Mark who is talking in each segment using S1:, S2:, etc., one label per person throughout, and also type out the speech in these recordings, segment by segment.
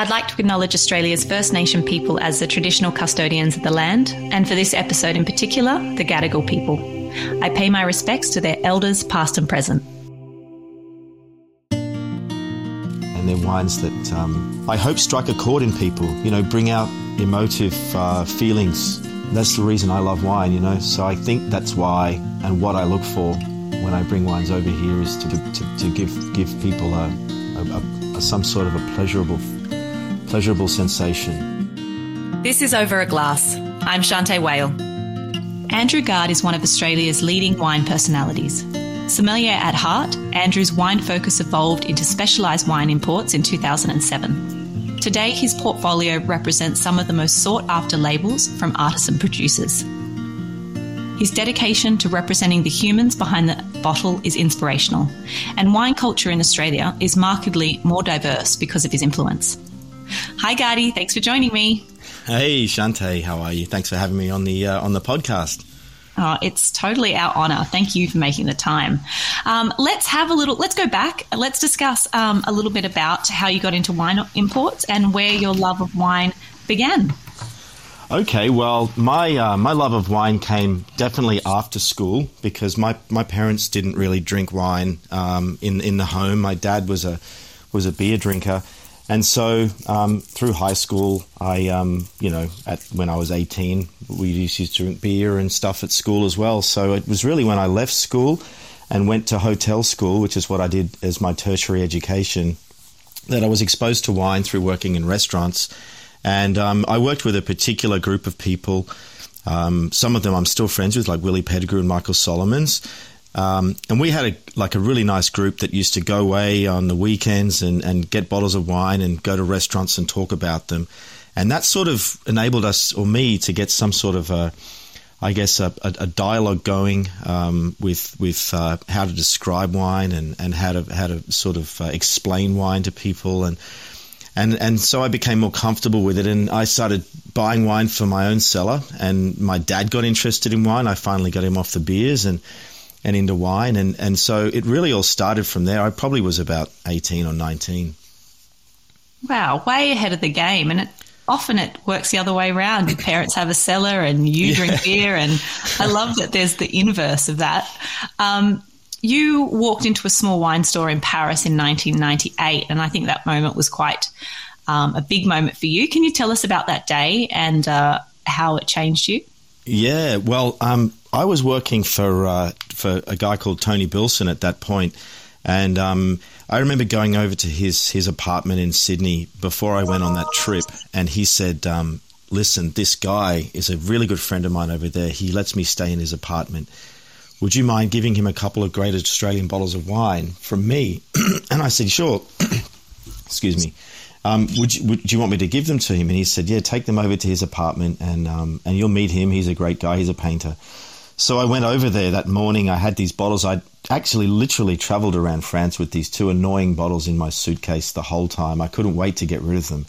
S1: I'd like to acknowledge Australia's First Nation people as the traditional custodians of the land, and for this episode in particular, the Gadigal people. I pay my respects to their elders, past and present.
S2: And they're wines that um, I hope strike a chord in people, you know, bring out emotive uh, feelings. That's the reason I love wine, you know. So I think that's why and what I look for when I bring wines over here is to, to, to give, give people a, a, a, some sort of a pleasurable pleasurable sensation.
S1: This is Over a Glass. I'm Shanteh Wale. Andrew Guard is one of Australia's leading wine personalities. Sommelier at heart, Andrew's wine focus evolved into specialised wine imports in 2007. Today, his portfolio represents some of the most sought after labels from artisan producers. His dedication to representing the humans behind the bottle is inspirational, and wine culture in Australia is markedly more diverse because of his influence. Hi, Gardy. Thanks for joining me.
S2: Hey, Shanteh. How are you? Thanks for having me on the uh, on the podcast.
S1: Oh, it's totally our honour. Thank you for making the time. Um, let's have a little. Let's go back. Let's discuss um, a little bit about how you got into wine imports and where your love of wine began.
S2: Okay, well, my uh, my love of wine came definitely after school because my, my parents didn't really drink wine um, in in the home. My dad was a was a beer drinker, and so um, through high school, I, um, you know, at, when I was 18, we used to drink beer and stuff at school as well. So it was really when I left school and went to hotel school, which is what I did as my tertiary education, that I was exposed to wine through working in restaurants. And um, I worked with a particular group of people. Um, some of them I'm still friends with, like Willie Pettigrew and Michael Solomons. Um, and we had a like a really nice group that used to go away on the weekends and, and get bottles of wine and go to restaurants and talk about them. And that sort of enabled us or me to get some sort of a, I guess, a, a dialogue going um, with with uh, how to describe wine and, and how to how to sort of uh, explain wine to people and and and so I became more comfortable with it and I started buying wine for my own cellar and my dad got interested in wine. I finally got him off the beers and and into wine. And, and so it really all started from there. I probably was about 18 or 19.
S1: Wow, way ahead of the game. And it, often it works the other way around. Your parents have a cellar and you yeah. drink beer. And I love that there's the inverse of that. Um, you walked into a small wine store in Paris in 1998. And I think that moment was quite um, a big moment for you. Can you tell us about that day and uh, how it changed you?
S2: Yeah, well, um, I was working for uh, for a guy called Tony Bilson at that point, and um, I remember going over to his his apartment in Sydney before I went on that trip, and he said, um, "Listen, this guy is a really good friend of mine over there. He lets me stay in his apartment. Would you mind giving him a couple of great Australian bottles of wine from me?" and I said, "Sure." Excuse me. Um, would, you, would, you want me to give them to him? And he said, yeah, take them over to his apartment and, um, and you'll meet him. He's a great guy. He's a painter. So I went over there that morning. I had these bottles. I actually literally traveled around France with these two annoying bottles in my suitcase the whole time. I couldn't wait to get rid of them.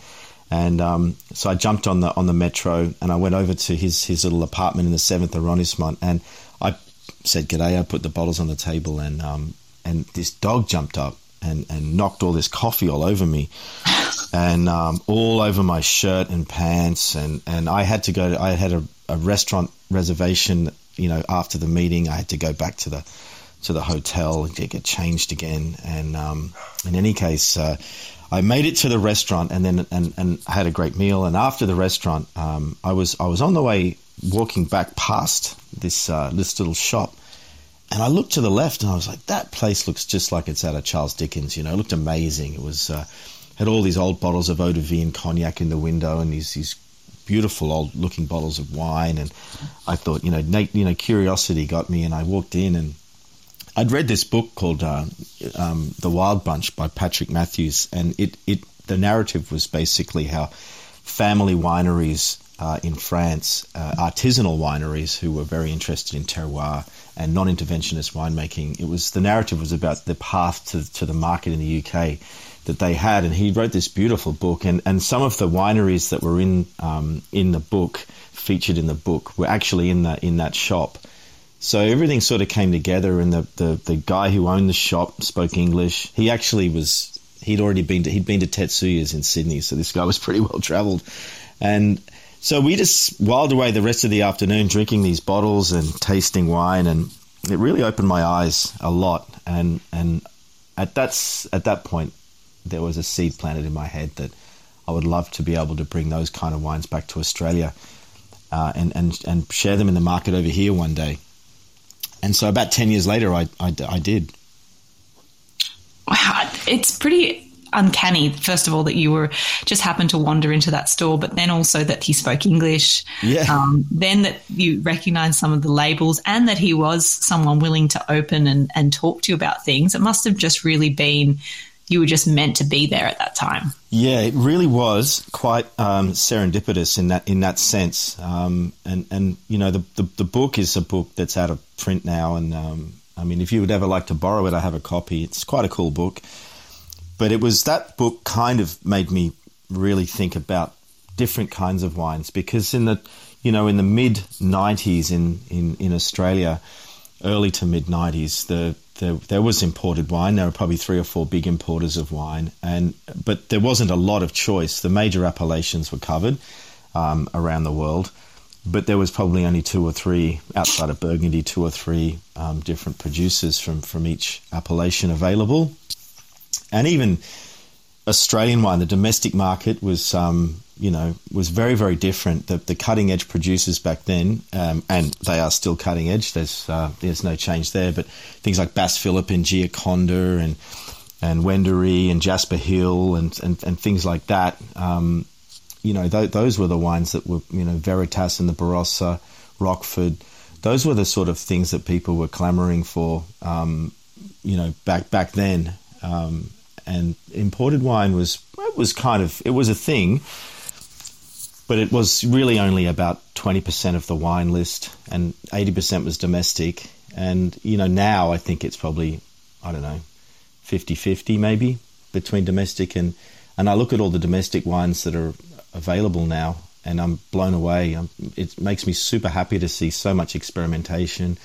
S2: And um, so I jumped on the on the metro and I went over to his his little apartment in the seventh arrondissement and I said g'day. I put the bottles on the table and um, and this dog jumped up and, and knocked all this coffee all over me and um, all over my shirt and pants and, and I had to go to, I had a, a restaurant reservation you know, after the meeting, I had to go back to the to the hotel and get changed again. And um, in any case, uh, I made it to the restaurant and then and, and had a great meal. And after the restaurant, um, I was I was on the way walking back past this uh, this little shop. And I looked to the left and I was like, that place looks just like it's out of Charles Dickens. You know, it looked amazing. It was uh, had all these old bottles of eau de vie and cognac in the window and these these beautiful old looking bottles of wine. And I thought, you know, Nate, you know, curiosity got me, and I walked in and I'd read this book called uh, um, The Wild Bunch by Patrick Matthews, and it, it the narrative was basically how family wineries uh, in France, uh, artisanal wineries who were very interested in terroir and non-interventionist winemaking. It was the narrative was about the path to, to the market in the UK that they had, and he wrote this beautiful book. And, and some of the wineries that were in um, in the book, featured in the book, were actually in that in that shop. So everything sort of came together, and the, the, the guy who owned the shop spoke English. He actually was he'd already been to, he'd been to Tetsuya's in Sydney, so this guy was pretty well travelled, and so we just whiled away the rest of the afternoon drinking these bottles and tasting wine, and it really opened my eyes a lot. And and at that at that point, there was a seed planted in my head that I would love to be able to bring those kind of wines back to Australia uh, and, and, and share them in the market over here one day. And so about 10 years later, I, I, I did.
S1: Wow, it's pretty uncanny first of all that you were just happened to wander into that store but then also that he spoke english
S2: yeah um,
S1: then that you recognized some of the labels and that he was someone willing to open and, and talk to you about things it must have just really been you were just meant to be there at that time.
S2: Yeah, it really was quite um, serendipitous in that in that sense. Um, and and you know the, the, the book is a book that's out of print now, and um, I mean if you would ever like to borrow it, I have a copy. It's quite a cool book. But it was that book kind of made me really think about different kinds of wines because in the you know in the mid '90s in in in Australia, early to mid '90s, the there, there was imported wine. There were probably three or four big importers of wine, and but there wasn't a lot of choice. The major appellations were covered um, around the world, but there was probably only two or three outside of Burgundy, two or three um, different producers from from each appellation available, and even Australian wine, the domestic market was um, you know, was very, very different. The, the cutting edge producers back then, um, and they are still cutting edge. There's uh, there's no change there. But things like Bass Phillip and Gioconda and and Wendouree and Jasper Hill and, and, and things like that. Um, you know, th- those were the wines that were, you know, Veritas and the Barossa, Rockford. Those were the sort of things that people were clamoring for, um, you know, back back then. Um, and imported wine was was kind of it was a thing but it was really only about 20% of the wine list and 80% was domestic. And you know now i think it's probably i don't know 50-50 maybe between domestic and and i look at all the domestic wines that are available now and i'm blown away. I'm, it makes me super happy to see so much experimentation.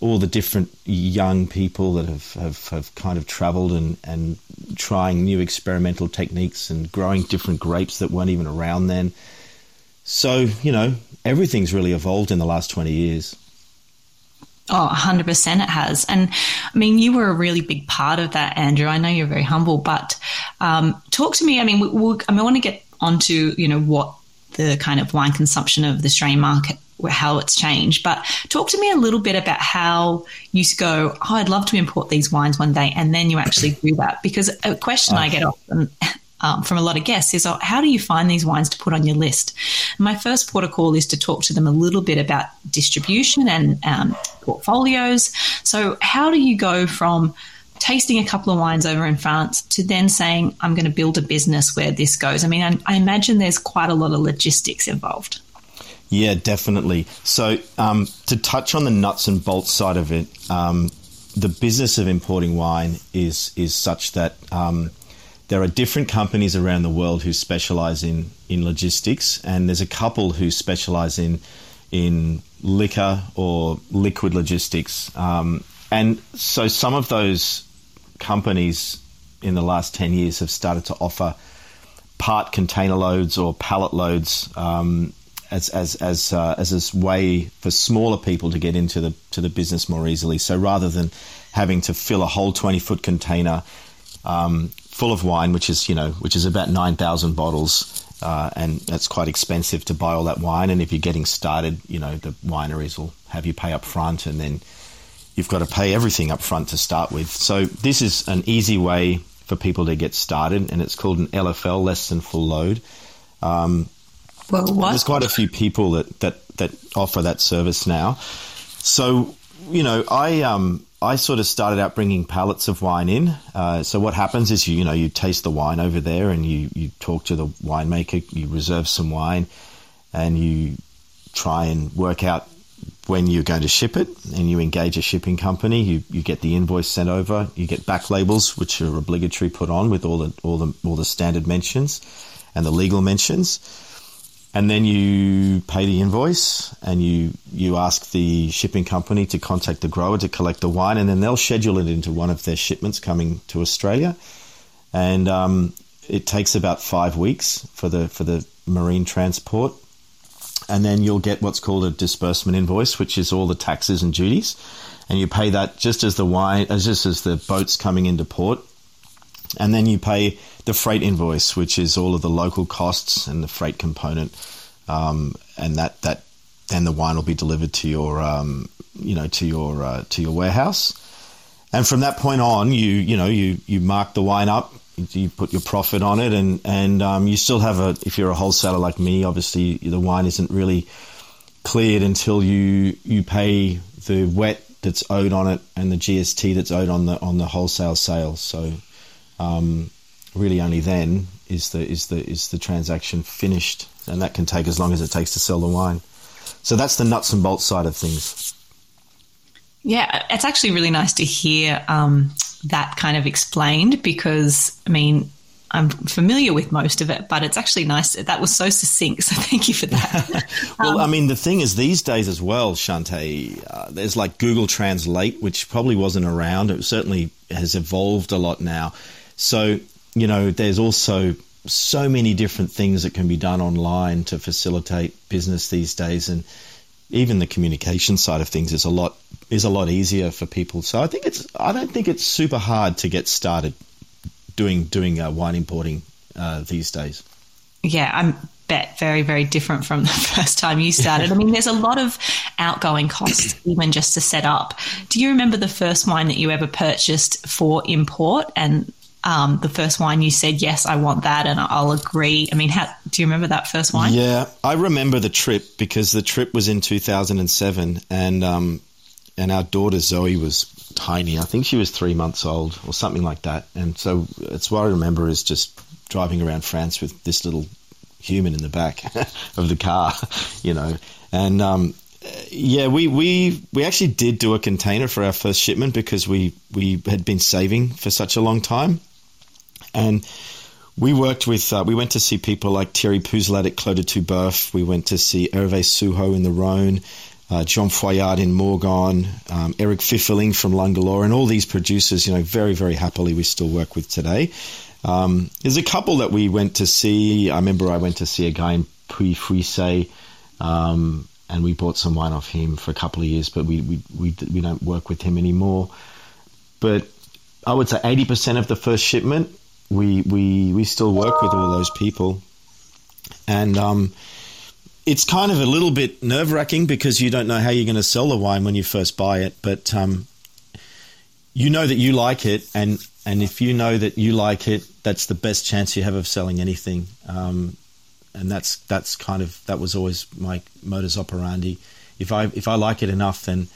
S2: All the different young people that have, have, have kind of traveled and, and trying new experimental techniques and growing different grapes that weren't even around then so, you know, everything's really evolved in the last 20 years.
S1: Oh, 100% it has. And I mean, you were a really big part of that, Andrew. I know you're very humble, but um, talk to me. I mean, we, we, I, mean, I want to get onto, you know, what the kind of wine consumption of the Australian market, how it's changed. But talk to me a little bit about how you go, oh, I'd love to import these wines one day. And then you actually do that. Because a question I get often um, from a lot of guests is, oh, how do you find these wines to put on your list? My first protocol is to talk to them a little bit about distribution and um, portfolios. So, how do you go from tasting a couple of wines over in France to then saying, I'm going to build a business where this goes? I mean, I, I imagine there's quite a lot of logistics involved.
S2: Yeah, definitely. So, um, to touch on the nuts and bolts side of it, um, the business of importing wine is is such that um, there are different companies around the world who specialize in, in logistics, and there's a couple who specialize in in liquor or liquid logistics. Um, and so some of those companies in the last 10 years have started to offer part container loads or pallet loads um, as as as uh, as this way for smaller people to get into the to the business more easily. So rather than having to fill a whole 20 foot container um, full of wine, which is you know which is about nine thousand bottles, uh, and that's quite expensive to buy all that wine. And if you're getting started, you know the wineries will have you pay up front, and then you've got to pay everything up front to start with. So this is an easy way for people to get started, and it's called an LFL, less than full load. Um,
S1: well,
S2: there's quite a few people that, that, that offer that service now. So, you know, I um, I sort of started out bringing pallets of wine in. Uh, so what happens is you you know you taste the wine over there and you you talk to the winemaker, you reserve some wine, and you try and work out when you're going to ship it, and you engage a shipping company. You you get the invoice sent over. You get back labels which are obligatory put on with all the all the all the standard mentions and the legal mentions and then you pay the invoice and you you ask the shipping company to contact the grower to collect the wine and then they'll schedule it into one of their shipments coming to Australia. And um, it takes about five weeks for the for the marine transport, and then you'll get what's called a disbursement invoice, which is all the taxes and duties, and you pay that just as the wine, as just as the boat's coming into port, and then you pay the freight invoice, which is all of the local costs and the freight component, um, and that that then the wine will be delivered to your um, you know to your uh, to your warehouse, and from that point on, you you know you you mark the wine up, you put your profit on it, and and um, you still have a if you're a wholesaler like me, obviously the wine isn't really cleared until you you pay the WET that's owed on it and the GST that's owed on the on the wholesale sales. So um, really only then is the is the is the transaction finished, and that can take as long as it takes to sell the wine. So that's the nuts and bolts side of things.
S1: Yeah, it's actually really nice to hear um, that kind of explained because, I mean, I'm familiar with most of it, but it's actually nice. That was so succinct. So thank you for that.
S2: well, um, I mean, the thing is, these days as well, Shanteh, uh, there's like Google Translate, which probably wasn't around. It certainly has evolved a lot now. So, you know, there's also so many different things that can be done online to facilitate business these days. And, even the communication side of things is a lot is a lot easier for people. So I think it's I don't think it's super hard to get started doing doing uh, wine importing uh, these days.
S1: Yeah, I bet very very different from the first time you started. I mean, there's a lot of outgoing costs even just to set up. Do you remember the first wine that you ever purchased for import and um, the first wine you said yes i want that and i'll agree. I mean how, do you remember that first wine?
S2: Yeah i remember the trip because the trip was in 2007 and um, and our daughter zoe was tiny. I think she was three months old or something like that. And so it's what i remember is just driving around france with this little human in the back of the car you know. And um, yeah, we, we we actually did do a container for our first shipment because we, we had been saving for such a long time. And we worked with, uh, we went to see people like Thierry Puzelat at Clos de. We went to see Hervé Souhaut in the Rhone, uh, John Foillard in Morgon, um, Eric Pfifferling from L'Anglore, and all these producers, you know, very, very happily we still work with today. Um, there's a couple that we went to see. I remember I went to see a guy in Puy Frisé, um, and we bought some wine off him for a couple of years, but we, we, we, we don't work with him anymore. But I would say 80% of the first shipment we we we still work with all those people, and um, it's kind of a little bit nerve wracking because you don't know how you're going to sell the wine when you first buy it, but um, you know that you like it, and and if you know that you like it, that's the best chance you have of selling anything. Um, and that's that's kind of that was always my modus operandi. If I if I like it enough, then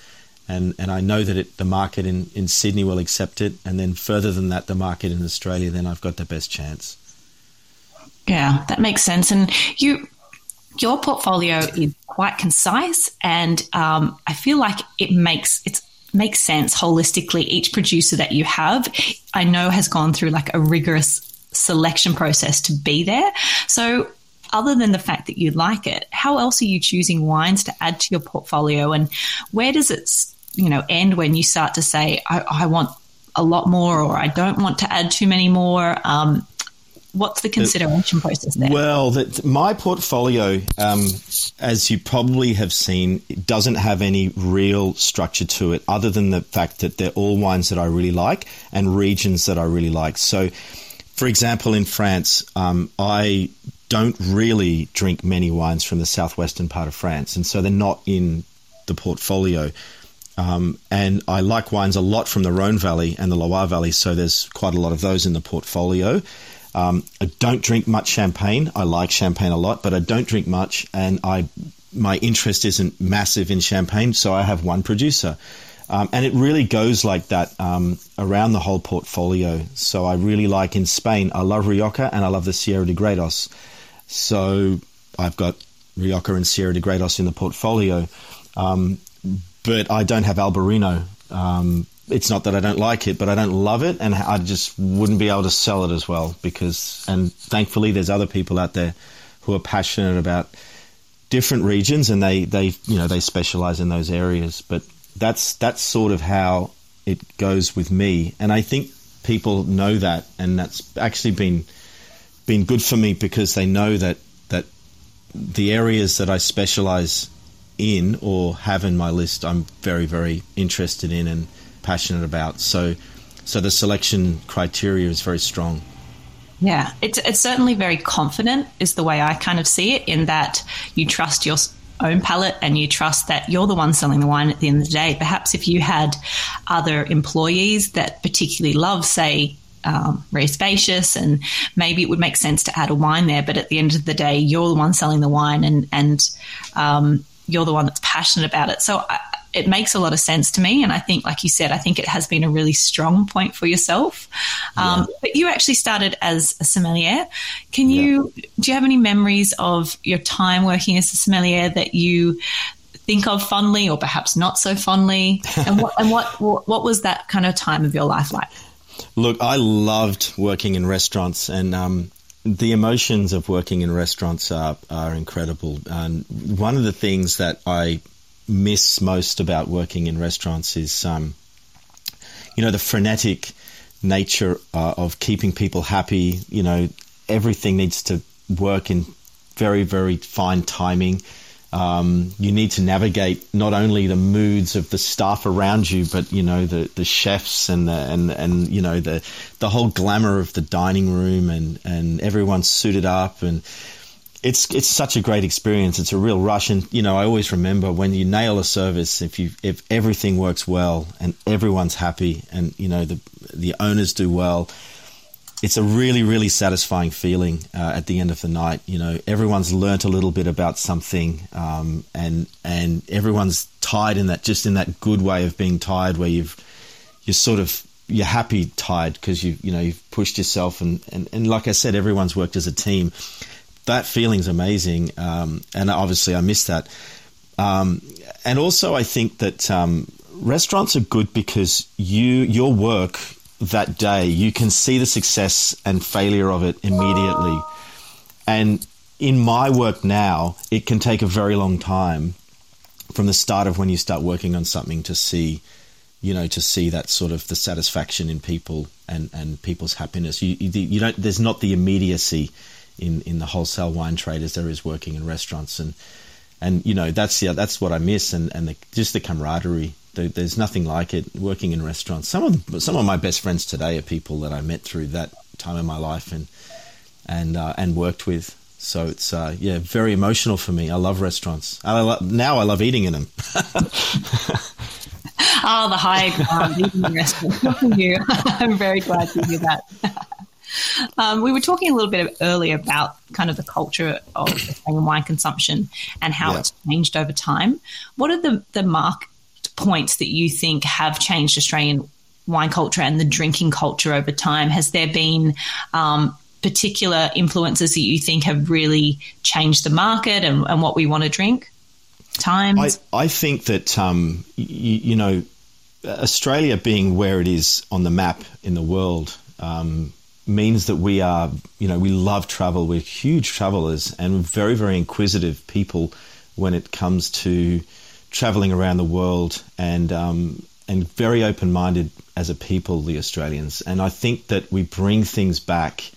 S2: and and I know that it, the market in, in Sydney will accept it, and then further than that, the market in Australia, then I've got the best chance.
S1: Yeah, that makes sense. And you, your portfolio is quite concise, and um, I feel like it makes it makes sense holistically. Each producer that you have, I know, has gone through like a rigorous selection process to be there. So other than the fact that you like it, how else are you choosing wines to add to your portfolio and where does it you know end when you start to say I, I want a lot more or I don't want to add too many more? Um, what's the consideration process there?
S2: Well, that my portfolio, um, as you probably have seen, doesn't have any real structure to it, other than the fact that they're all wines that I really like and regions that I really like. So, for example, in France, um, I don't really drink many wines from the southwestern part of France, and so they're not in the portfolio. Um, and I like wines a lot from the Rhone Valley and the Loire Valley, so there's quite a lot of those in the portfolio. Um, I don't drink much champagne. I like champagne a lot, but I don't drink much, and I my interest isn't massive in champagne, so I have one producer. Um, and it really goes like that um, around the whole portfolio. So I really like in Spain, I love Rioja and I love the Sierra de Gredos. So I've got Rioja and Sierra de Gredos in the portfolio. Um, but I don't have Albarino. Um, it's not that I don't like it, but I don't love it, and I just wouldn't be able to sell it as well because. And thankfully, there's other people out there who are passionate about different regions, and they they you know they specialize in those areas. But that's that's sort of how it goes with me, and I think people know that, and that's actually been been good for me because they know that that the areas that I specialize in or have in my list, I'm very very interested in and passionate about. So so the selection criteria is very strong.
S1: Yeah, it's it's certainly very confident is the way I kind of see it in that you trust your own palate and you trust that you're the one selling the wine at the end of the day. Perhaps if you had other employees that particularly love, say, um, very spacious and maybe it would make sense to add a wine there, but at the end of the day, you're the one selling the wine and and um, you're the one that's passionate about it. So I, it makes a lot of sense to me. And I think, like you said, I think it has been a really strong point for yourself. Um, yeah. But you actually started as a sommelier. Can you, yeah. do you have any memories of your time working as a sommelier that you think of fondly or perhaps not so fondly? And what, and what, what was that kind of time of your life like?
S2: Look, I loved working in restaurants and, um, the emotions of working in restaurants are, are incredible. And one of the things that I miss most about working in restaurants is, um, you know, the frenetic nature uh, of keeping people happy. You know, everything needs to work in very, very fine timing. Um, you need to navigate not only the moods of the staff around you, but you know the, the chefs and the, and and you know the the whole glamour of the dining room and and everyone's suited up and it's it's such a great experience. It's a real rush, and you know I always remember when you nail a service, if you if everything works well and everyone's happy, and you know the the owners do well, it's a really really satisfying feeling uh, at the end of the night. You know everyone's learnt a little bit about something, um, and and everyone's tired in that just in that good way of being tired, where you've you're sort of you're happy tired because you you know you've pushed yourself and, and and like I said, everyone's worked as a team that feeling's amazing, um, and obviously I miss that. Um, and also, I think that um, restaurants are good because you your work that day you can see the success and failure of it immediately. And in my work now, it can take a very long time from the start of when you start working on something to see you know, to see that sort of the satisfaction in people and, and people's happiness. You, you, you don't. There's not the immediacy in, in the wholesale wine trade as there is working in restaurants and and you know that's yeah that's what I miss and and the, just the camaraderie. The, there's nothing like it working in restaurants. Some of some of my best friends today are people that I met through that time in my life and and uh, and worked with. So it's uh, yeah very emotional for me. I love restaurants. I lo- now I love eating in them.
S1: oh, the high ground eating in restaurants. you. I'm very glad to hear that. Um, we were talking a little bit earlier about kind of the culture of Australian wine consumption and how yeah. it's changed over time. What are the, the mark points that you think have changed Australian wine culture and the drinking culture over time? Has there been um, particular influences that you think have really changed the market and, and what we want to drink? Times?
S2: I, I think that, um, you, you, know, Australia being where it is on the map in the world, um, means that we are, you know, we love travel. We're huge travelers and very, very inquisitive people when it comes to traveling around the world and um, and very open minded as a people, the Australians. And I think that we bring things back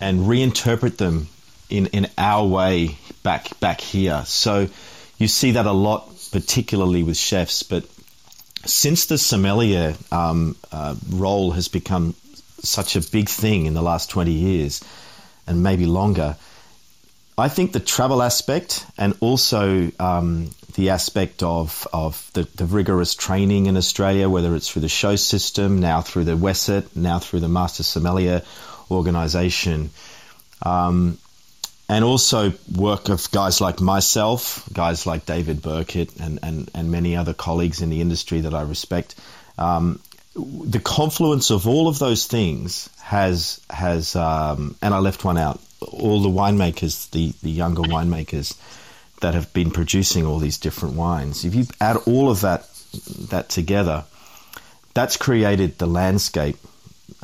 S2: and reinterpret them in, in our way back back here. So you see that a lot, particularly with chefs. But since the sommelier um, uh, role has become such a big thing in the last 20 years and maybe longer. I think the travel aspect and also um, the aspect of, of the, the, rigorous training in Australia, whether it's through the show system, now through the WSET, now through the Master Sommelier organisation, um, and also work of guys like myself, guys like David Burkett, and, and, and many other colleagues in the industry that I respect. Um, the confluence of all of those things has has um, and I left one out. All the winemakers, the the younger winemakers that have been producing all these different wines. If you add all of that that together, that's created the landscape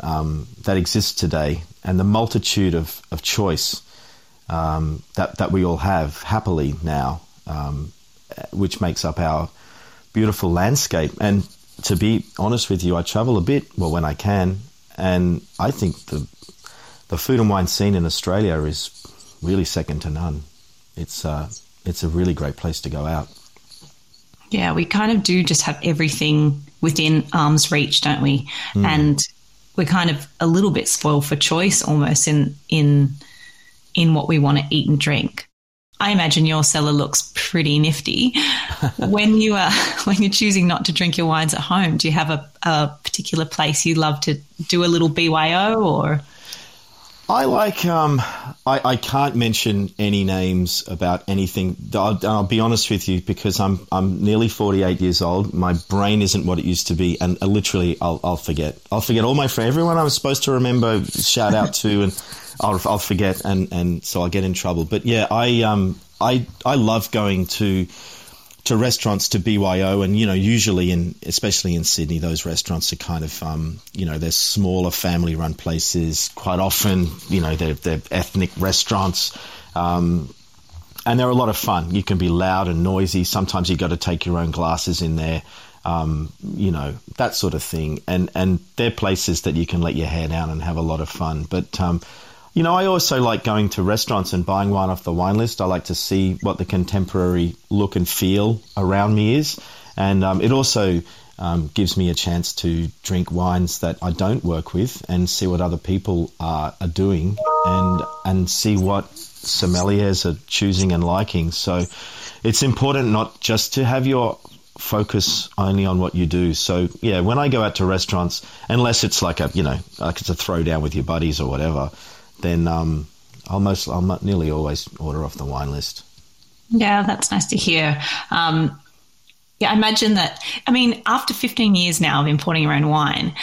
S2: um, that exists today and the multitude of, of choice um, that that we all have happily now, um, which makes up our beautiful landscape and to be honest with you, I travel a bit, well, when I can, and I think the the food and wine scene in Australia is really second to none. It's uh, it's a really great place to go out.
S1: Yeah, we kind of do just have everything within arm's reach, don't we? Mm. And we're kind of a little bit spoiled for choice almost in in in what we want to eat and drink. I imagine your cellar looks pretty nifty. when you uh, are when you're choosing not to drink your wines at home, do you have a, a particular place you love to do a little BYO or?
S2: I like. Um, I, I can't mention any names about anything. I'll, I'll, be honest with you because I'm I'm nearly 48 years old. My brain isn't what it used to be, and uh, literally, I'll I'll forget. I'll forget all my friends, everyone I was supposed to remember, shout out to, and I'll I'll forget, and and so I'll get in trouble. But yeah, I um I I love going to to restaurants to BYO, and you know, usually in especially in Sydney, those restaurants are kind of um, you know they're smaller family-run places. Quite often, you know, they're, they're ethnic restaurants. Um, and they're a lot of fun. You can be loud and noisy. Sometimes you've got to take your own glasses in there, um, you know that sort of thing. And and they're places that you can let your hair down and have a lot of fun. But um, you know, I also like going to restaurants and buying wine off the wine list. I like to see what the contemporary look and feel around me is. And um, it also um, gives me a chance to drink wines that I don't work with and see what other people are, are doing and, and see what sommeliers are choosing and liking. So it's important not just to have your focus only on what you do. So yeah, when I go out to restaurants, unless it's like a you know like it's a throwdown with your buddies or whatever, then um, I'll most I'll nearly always order off the wine list.
S1: Yeah, that's nice to hear. Um, yeah, I imagine that. I mean, after 15 years now of importing your own wine,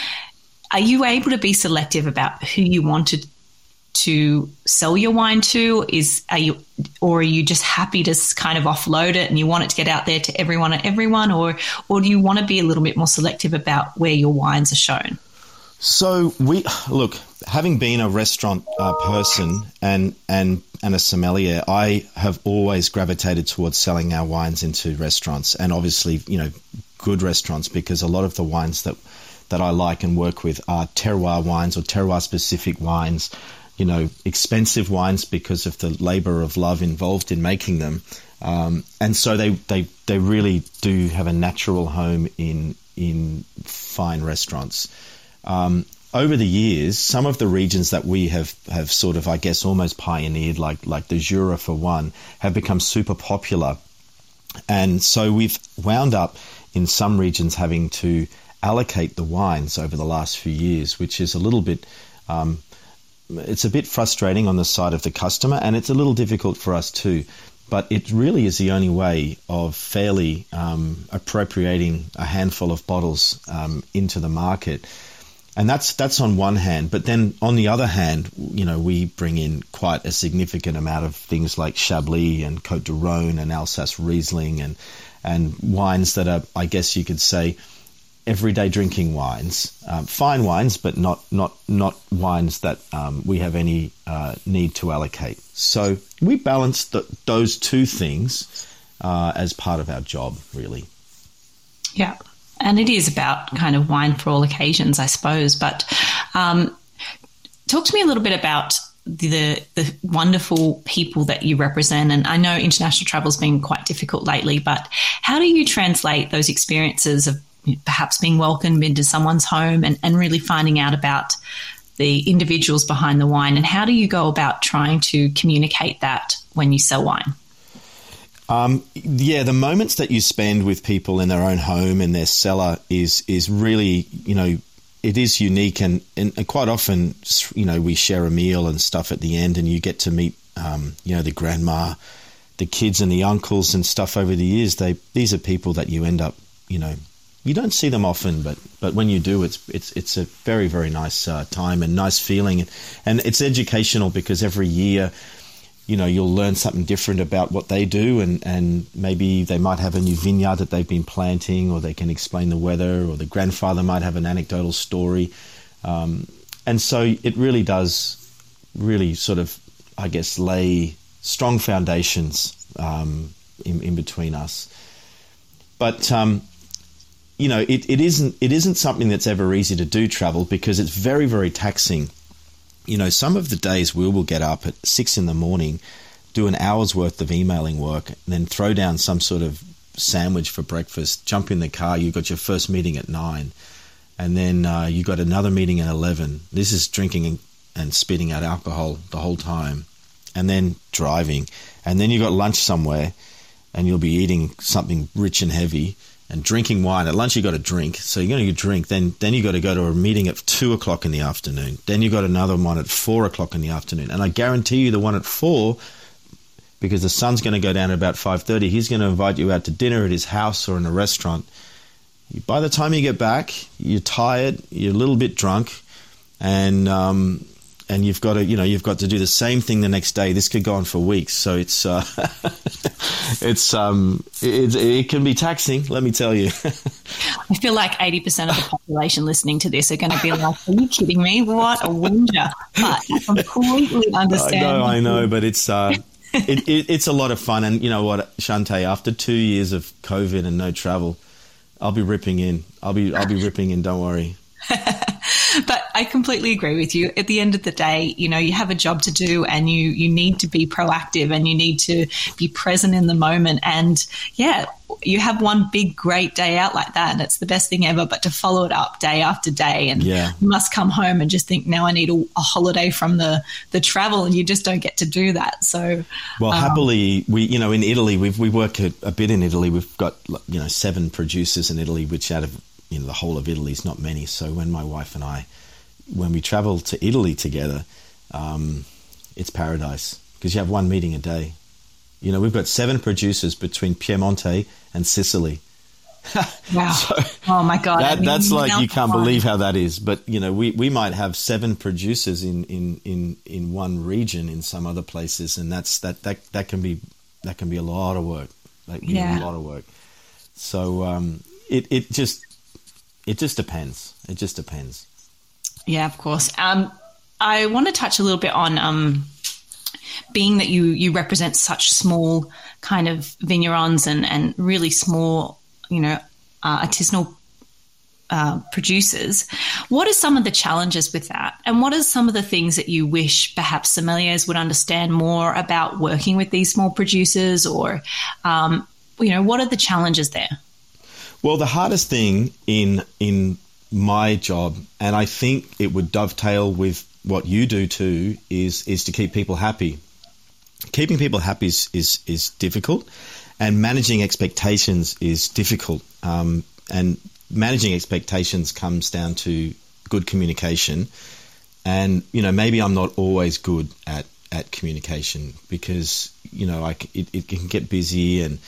S1: are you able to be selective about who you wanted to sell your wine to? Is are you, or are you just happy to kind of offload it and you want it to get out there to everyone and everyone, or or do you want to be a little bit more selective about where your wines are shown?
S2: So we look, having been a restaurant uh, person and and and a sommelier, I have always gravitated towards selling our wines into restaurants, and obviously, you know, good restaurants because a lot of the wines that that I like and work with are terroir wines or terroir specific wines. You know, expensive wines because of the labor of love involved in making them, um, and so they, they they really do have a natural home in in fine restaurants. Um, over the years, some of the regions that we have, have sort of, I guess, almost pioneered, like like the Jura for one, have become super popular, and so we've wound up in some regions having to allocate the wines over the last few years, which is a little bit. Um, it's a bit frustrating on the side of the customer, and it's a little difficult for us too. But it really is the only way of fairly um, appropriating a handful of bottles um, into the market and that's that's on one hand. But then on the other hand, you know, we bring in quite a significant amount of things like Chablis and Cote de Rhone and Alsace Riesling and and wines that are, I guess you could say, everyday drinking wines, um, fine wines, but not not not wines that um, we have any uh, need to allocate. So we balance the, those two things uh, as part of our job, really.
S1: Yeah and it is about kind of wine for all occasions, I suppose. But um, talk to me a little bit about the the wonderful people that you represent. And I know international travel has been quite difficult lately, but how do you translate those experiences of perhaps being welcomed into someone's home and, and really finding out about the individuals behind the wine? And how do you go about trying to communicate that when you sell wine?
S2: Um, yeah, the moments that you spend with people in their own home in their cellar is is really you know it is unique and, and quite often you know we share a meal and stuff at the end and you get to meet um, you know the grandma, the kids and the uncles and stuff over the years. They these are people that you end up you know you don't see them often, but but when you do, it's it's it's a very very nice uh, time and nice feeling, and, and it's educational because every year you know, you'll learn something different about what they do, and, and maybe they might have a new vineyard that they've been planting, or they can explain the weather, or the grandfather might have an anecdotal story. Um, and so it really does, really sort of, I guess, lay strong foundations um, in, in between us. But um, you know, it, it isn't it isn't something that's ever easy to do travel because it's very very taxing. You know, some of the days we will get up at six in the morning, do an hour's worth of emailing work, and then throw down some sort of sandwich for breakfast. Jump in the car. you've got your first meeting at nine, and then uh, you got another meeting at eleven. This is drinking and, and spitting out alcohol the whole time, and then driving, and then you've got lunch somewhere, and you'll be eating something rich and heavy and drinking wine. At lunch, you've got to drink. So you're going to drink. Then, then you got to go to a meeting at two o'clock in the afternoon. Then you've got another one at four o'clock in the afternoon. And I guarantee you, the one at four, because the sun's going to go down at about five thirty, he's going to invite you out to dinner at his house or in a restaurant. By the time you get back, you're tired, you're a little bit drunk, and um, and you've got to you know you've got to do the same thing the next day. This could go on for weeks, so it's uh, it's um it, it can be taxing. Let me tell you.
S1: I feel like eighty percent of the population listening to this are going to be like, "Are you kidding me? What a whinger!" But I completely understand.
S2: I know, I know, but it's. Uh, it, it, it's a lot of fun, and you know what, Shanteh? After two years of COVID and no travel, I'll be ripping in. I'll be I'll be ripping in. Don't worry.
S1: I completely agree with you. At the end of the day, you know, you have a job to do and you you need to be proactive and you need to be present in the moment. And yeah, you have one big great day out like that and it's the best thing ever, but to follow it up day after day and
S2: yeah.
S1: you must come home and just think now I need a, a, holiday from the the travel and you just don't get to do that. So
S2: Well, um, happily we you know in Italy we've we work a, a bit in Italy. We've got you know seven producers in Italy which out of you know the whole of Italy is not many. So when my wife and I, when we travel to Italy together, um, it's paradise because you have one meeting a day. You know, we've got seven producers between Piemonte and Sicily.
S1: wow! so oh my god!
S2: That, I mean, that's like you can't believe how that is. But you know, we, we might have seven producers in, in, in, in one region in some other places, and that's that, that that can be that can be a lot of work. Like yeah. a lot of work. So um, it it just it just depends. It just depends.
S1: Yeah, of course. Um, I want to touch a little bit on um, being that you you represent such small kind of vignerons and and really small, you know, uh, artisanal uh, producers. What are some of the challenges with that? And what are some of the things that you wish perhaps sommeliers would understand more about working with these small producers or, um, you know, what are the challenges there?
S2: Well, the hardest thing in in my job, and I think it would dovetail with what you do too, is is to keep people happy. Keeping people happy is is, is difficult, and managing expectations is difficult. Um, and managing expectations comes down to good communication. And you know, maybe I'm not always good at at communication because you know, I, it, it can get busy and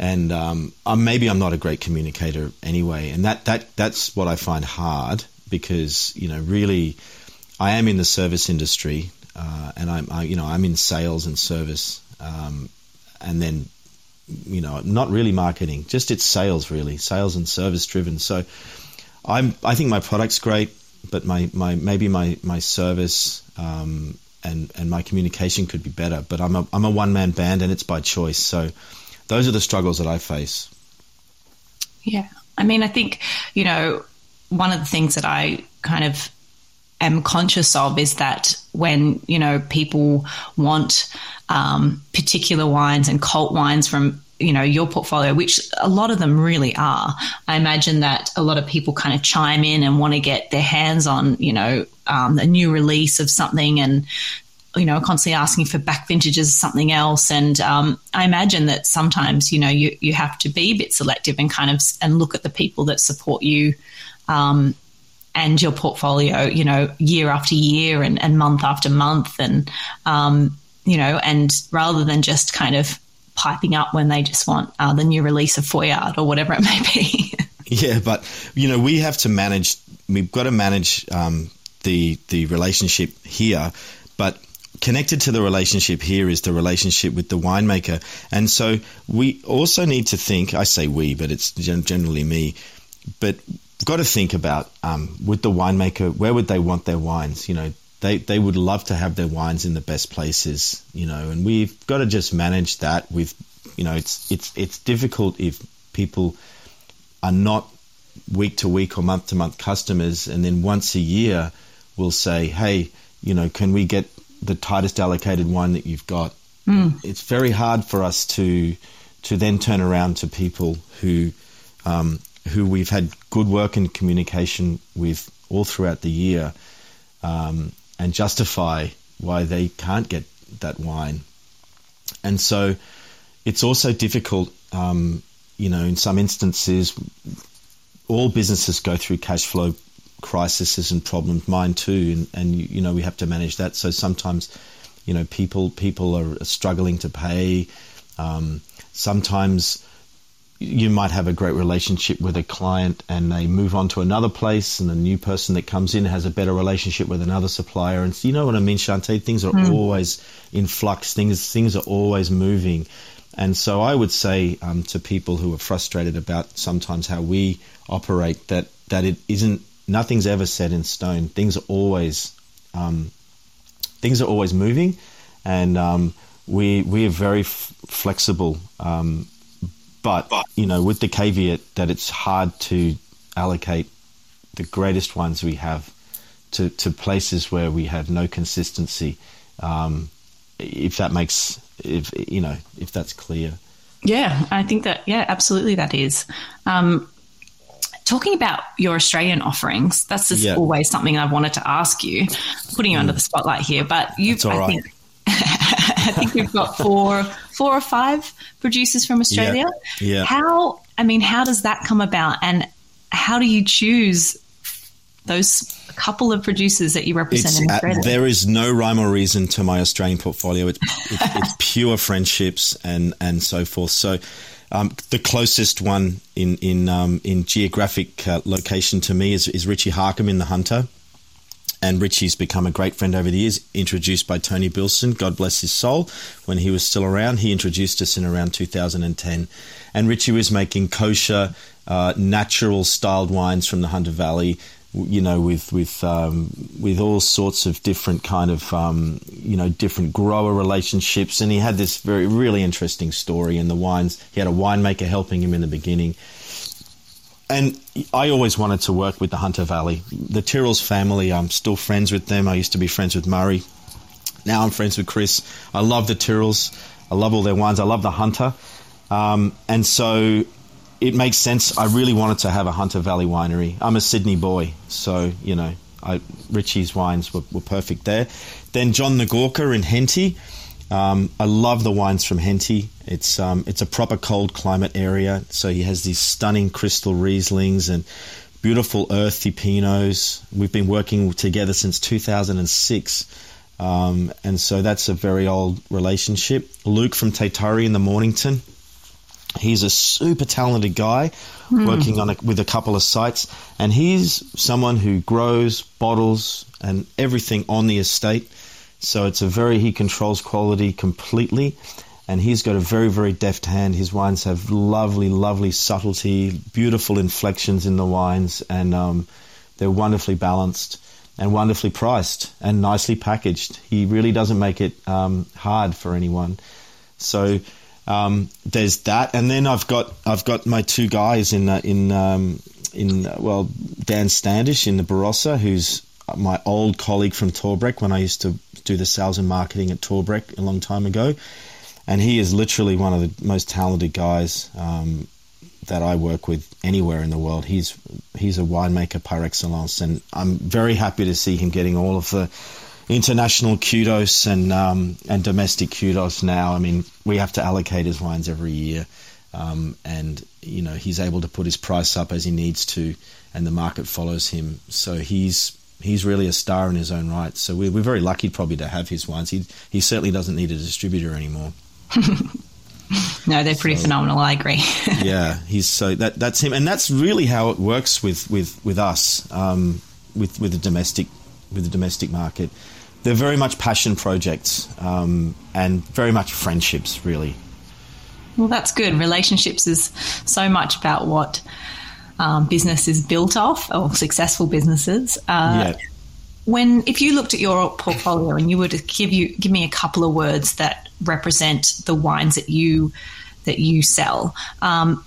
S2: and um, maybe I'm not a great communicator anyway, and that that that's what I find hard because you know really I am in the service industry uh, and I'm I, you know I'm in sales and service, um, and then you know not really marketing, just it's sales really, sales and service driven. So I'm I think my product's great, but my, my maybe my my service um, and and my communication could be better. But I'm a I'm a one man band and it's by choice. So those are the struggles that I face.
S1: Yeah. I mean, I think, you know, one of the things that I kind of am conscious of is that when, you know, people want um, particular wines and cult wines from you know your portfolio which a lot of them really are i imagine that a lot of people kind of chime in and want to get their hands on you know um, a new release of something and you know, constantly asking for back vintages or something else. And um, I imagine that sometimes, you know, you, you have to be a bit selective and kind of and look at the people that support you um, and your portfolio, you know, year after year and, and month after month. And, um, you know, and rather than just kind of piping up when they just want uh, the new release of Foillard or whatever it may be.
S2: yeah, but, you know, we have to manage, we've got to manage um, the, the relationship here. But connected to the relationship here is the relationship with the winemaker. And so we also need to think, I say we, but it's generally me, but got to think about um, with the winemaker, where would they want their wines? You know, they, they would love to have their wines in the best places, you know, and we've got to just manage that with, you know, it's, it's, it's difficult if people are not week to week or month to month customers, and then once a year we'll say, hey, you know, can we get the tightest allocated wine that you've got? Mm. It's very hard for us to to then turn around to people who um, who we've had good work and communication with all throughout the year, um, and justify why they can't get that wine. And so, it's also difficult. Um, you know, in some instances, all businesses go through cash flow crises and problems. Mine too, and, and you know we have to manage that. So sometimes, you know, people people are struggling to pay. Um, sometimes you might have a great relationship with a client and they move on to another place and a new person that comes in has a better relationship with another supplier and so you know what I mean Shanteh things are mm. always in flux things things are always moving and so I would say um, to people who are frustrated about sometimes how we operate that that it isn't nothing's ever set in stone things are always um, things are always moving and um, we we are very f- flexible um, but, you know, with the caveat that it's hard to allocate the greatest ones we have to, to places where we have no consistency. Um, if that makes, if, you know, if that's clear.
S1: Yeah, I think that, yeah, absolutely that is. Um, talking about your Australian offerings, that's just yeah. always something I've wanted to ask you, I'm putting you mm. under the spotlight here, but you, I right. think, I think we've got four, four or five producers from Australia.
S2: Yeah. yeah.
S1: How? I mean, how does that come about, and how do you choose those couple of producers that you represent it's, in Australia?
S2: Uh, there is no rhyme or reason to my Australian portfolio. It's, it's, it's pure friendships and and so forth. So. Um, the closest one in in um, in geographic uh, location to me is, is Richie Harkham in the Hunter and Richie's become a great friend over the years, introduced by Tony Bilson, God bless his soul, when he was still around. He introduced us in around 2010. And Richie was making kosher, uh, natural styled wines from the Hunter Valley, you know, with with um, with all sorts of different kind of um, you know different grower relationships, and he had this very really interesting story in the wines. He had a winemaker helping him in the beginning, and I always wanted to work with the Hunter Valley. The Tyrrells family, I'm still friends with them. I used to be friends with Murray. Now I'm friends with Chris. I love the Tyrrells. I love all their wines. I love the Hunter. Um, and so it makes sense. I really wanted to have a Hunter Valley winery. I'm a Sydney boy, so, you know, I, Richie's wines were, were perfect there. Then John Nagorka in Henty. Um, I love the wines from Henty. It's um, it's a proper cold climate area, so he has these stunning crystal Rieslings and beautiful earthy Pinots. We've been working together since 2006. Um, and so that's a very old relationship. Luke from Tatari in the Mornington. He's a super talented guy mm. working on a, with a couple of sites, and he's someone who grows, bottles, and everything on the estate. So it's a very, he controls quality completely and he's got a very, very deft hand. His wines have lovely, lovely subtlety, beautiful inflections in the wines, and um, they're wonderfully balanced and wonderfully priced and nicely packaged. He really doesn't make it um, hard for anyone. So um, there's that, and then I've got I've got my two guys in uh, in um, in uh, well Dan Standish in the Barossa, who's my old colleague from Torbreck when I used to do the sales and marketing at Torbreck a long time ago. And he is literally one of the most talented guys um, that I work with anywhere in the world. He's he's a winemaker par excellence, and I'm very happy to see him getting all of the international kudos and um, and domestic kudos now. I mean, we have to allocate his wines every year, um, and you know he's able to put his price up as he needs to, and the market follows him. So he's he's really a star in his own right. So we're, we're very lucky probably to have his wines. He he certainly doesn't need a distributor anymore.
S1: no, they're pretty so, phenomenal. I agree.
S2: yeah, he's so that that's him, and that's really how it works with with with us um, with with the domestic with the domestic market. They're very much passion projects um, and very much friendships, really.
S1: Well, that's good. Relationships is so much about what um, business is built off, or successful businesses. Uh, yeah. When, if you looked at your portfolio and you were to give you give me a couple of words that represent the wines that you that you sell, um,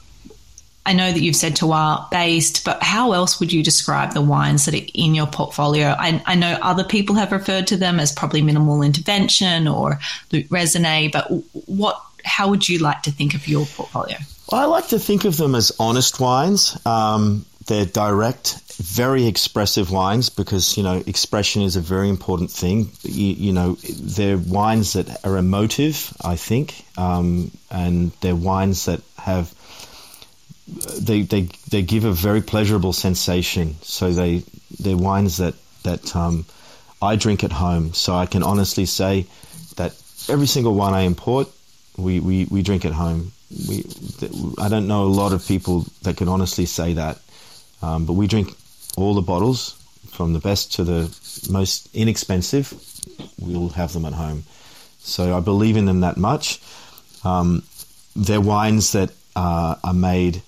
S1: I know that you've said Terroir based, but how else would you describe the wines that are in your portfolio? I, I know other people have referred to them as probably minimal intervention or Raisonné, but what? How would you like to think of your portfolio?
S2: I like to think of them as honest wines. Um, they're direct, very expressive wines because you know expression is a very important thing. You, you know, they're wines that are emotive, I think, um, and they're wines that have they, they they give a very pleasurable sensation. So they they're wines that that um, I drink at home. So I can honestly say that every single wine I import, we, we, we drink at home. We I don't know a lot of people that can honestly say that, um, but we drink all the bottles from the best to the most inexpensive. We'll have them at home. So I believe in them that much. Um, they're wines that uh, are made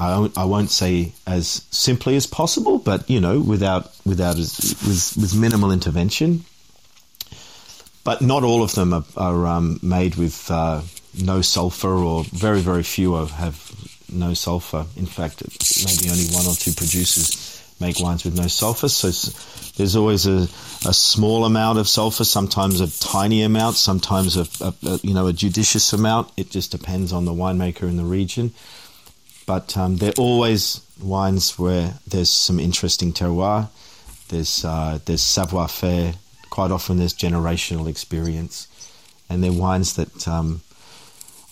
S2: I won't, I won't say as simply as possible, but you know, without without with, with minimal intervention. But not all of them are, are um, made with uh, no sulfur, or very very few have no sulfur. In fact, maybe only one or two producers make wines with no sulfur. So there's always a, a small amount of sulfur, sometimes a tiny amount, sometimes a, a, a you know a judicious amount. It just depends on the winemaker in the region but um, they're always wines where there's some interesting terroir. There's uh, there's savoir faire. Quite often there's generational experience, and they're wines that um,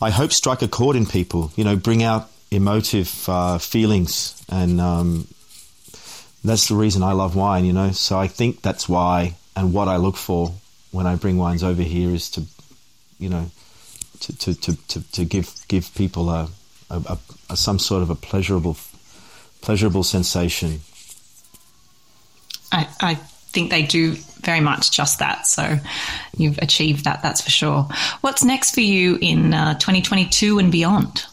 S2: I hope strike a chord in people. You know, bring out emotive uh, feelings, and um, that's the reason I love wine. You know, so I think that's why and what I look for when I bring wines over here is to, you know, to to to, to, give give people a, a, some sort of a pleasurable, pleasurable sensation.
S1: I, I think they do very much just that. So you've achieved that, that's for sure. What's next for you in uh, 2022 and beyond?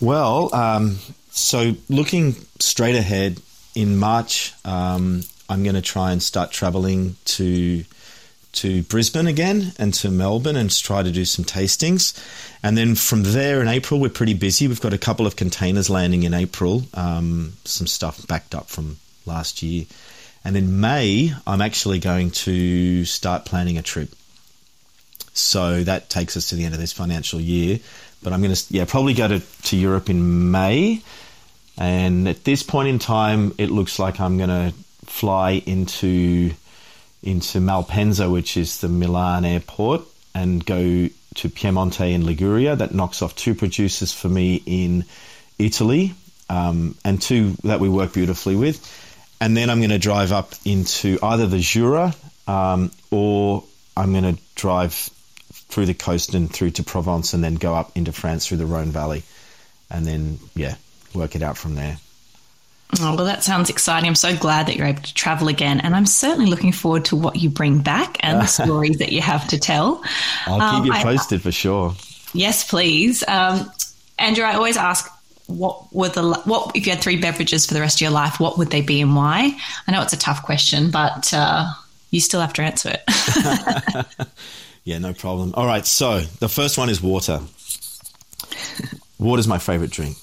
S2: Well, um, so looking straight ahead in March, um, I'm going to try and start traveling to to Brisbane again and to Melbourne and try to do some tastings. And then from there in April, we're pretty busy. We've got a couple of containers landing in April, um, some stuff backed up from last year. And in May, I'm actually going to start planning a trip. So that takes us to the end of this financial year. But I'm going to, yeah, probably go to, to Europe in May. And at this point in time, it looks like I'm going to fly into into Malpensa, which is the Milan airport, and go to Piemonte in Liguria. That knocks off two producers for me in Italy, um, and two that we work beautifully with. And then I'm going to drive up into either the Jura um, or I'm going to drive through the coast and through to Provence and then go up into France through the Rhone Valley and then, yeah, work it out from there.
S1: Oh, well, that sounds exciting. I'm so glad that you're able to travel again. And I'm certainly looking forward to what you bring back and the stories that you have to tell.
S2: I'll um, keep you posted I, for sure.
S1: Yes, please. Um, Andrew, I always ask what were the what if you had three beverages for the rest of your life what would they be and why i know it's a tough question but uh, you still have to answer
S2: it yeah no problem all right so the first one is water water is my favorite drink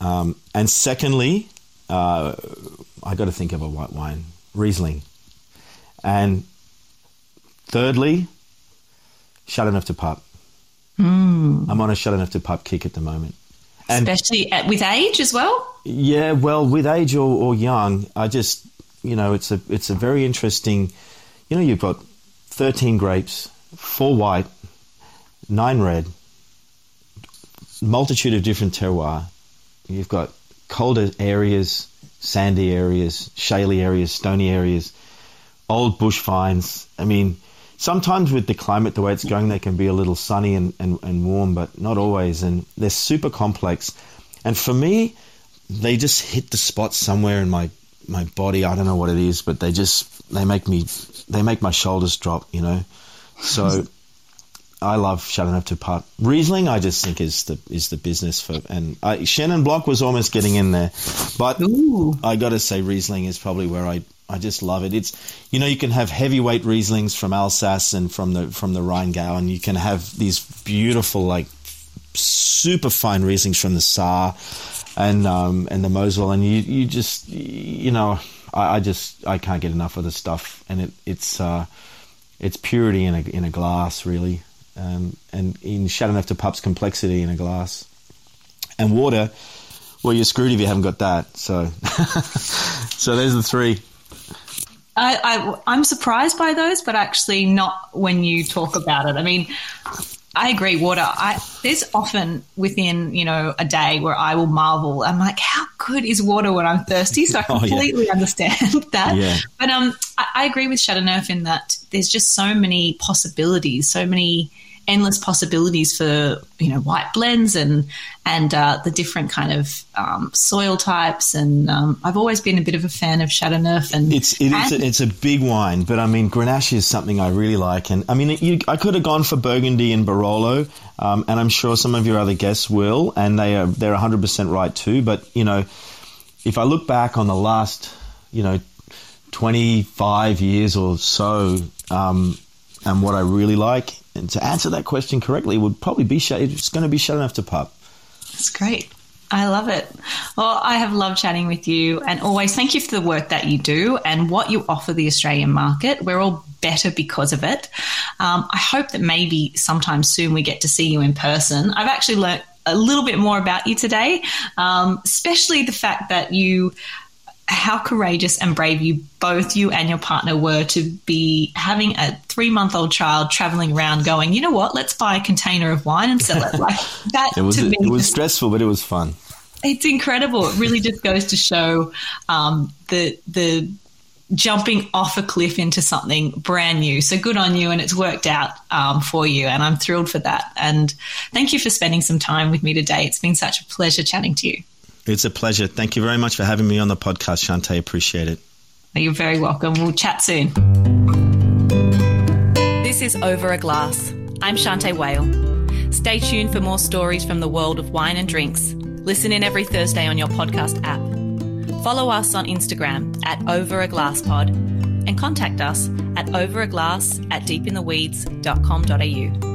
S2: um, and secondly uh, I got to think of a white wine, Riesling. And thirdly, Chateauneuf du Pape. Mm. I'm on a Chateauneuf du Pape kick at the moment.
S1: And Especially at, with age as well?
S2: Yeah, well, with age or, or young, I just, you know, it's a, it's a very interesting, you know, you've got 13 grapes, four white, nine red, multitude of different terroir. You've got colder areas, sandy areas, shaly areas, stony areas, old bush vines. I mean, sometimes with the climate the way it's going, they can be a little sunny and, and, and warm, but not always. And they're super complex. And for me, they just hit the spot somewhere in my my body. I don't know what it is, but they just they make me they make my shoulders drop. You know, so I love Chateauneuf du Pape. Riesling, I just think is the is the business for, and I, Chenin Blanc was almost getting in there, but Ooh. I got to say Riesling is probably where I I just love it. It's you know you can have heavyweight Rieslings from Alsace and from the from the Rheingau, and you can have these beautiful like super fine Rieslings from the Saar. and um, and the Mosel, and you you just you know I, I, just I can't get enough of the stuff, and it it's uh, it's purity in a in a glass really, um, and in Chateauneuf du Pape's complexity in a glass, and water. Well, you're screwed if you haven't got that. So, so there's the three.
S1: I, I am surprised by those, but actually not when you talk about it. I mean, I agree. Water. I there's often within you know a day where I will marvel. I'm like, how good is water when I'm thirsty? So I completely oh, yeah. understand that. Yeah. But um, I, I agree with Chateauneuf in that there's just so many possibilities, so many endless possibilities for you know white blends and and uh, the different kind of um, soil types. And um, I've always been a bit of a fan of Chateauneuf. And
S2: it's it
S1: and,
S2: is a, it's a big wine, but I mean Grenache is something I really like. And I mean you, I could have gone for Burgundy and Barolo, um, and I'm sure some of your other guests will, and they are they're 100 percent right too. But you know, if I look back on the last you know 25 years or so. Um, and what I really like, and to answer that question correctly would probably be it's going to be Chateauneuf du Pape.
S1: That's great. I love it. Well, I have loved chatting with you and always thank you for the work that you do and what you offer the Australian market. We're all better because of it. Um, I hope that maybe sometime soon we get to see you in person. I've actually learnt a little bit more about you today, um, especially the fact that you how courageous and brave you both you and your partner were to be having a three month old child traveling around going you know what? Let's buy a container of wine and sell it. Like that
S2: it was, it was stressful but it was fun.
S1: It's incredible. It really just goes to show um, the the jumping off a cliff into something brand new. So good on you and it's worked out um, for you and i'm thrilled for that. And thank you for spending some time with me today. It's been such a pleasure chatting to you
S2: it's a pleasure. Thank you very much for having me on the podcast, Shanteh. Appreciate it.
S1: You're very welcome. We'll chat soon. This is Over a Glass. I'm Shanteh Wale. Stay tuned for more stories from the world of wine and drinks. Listen in every Thursday on your podcast app. Follow us on Instagram at Over a Glass Pod and contact us at overaglass at deepintheweeds.com.au.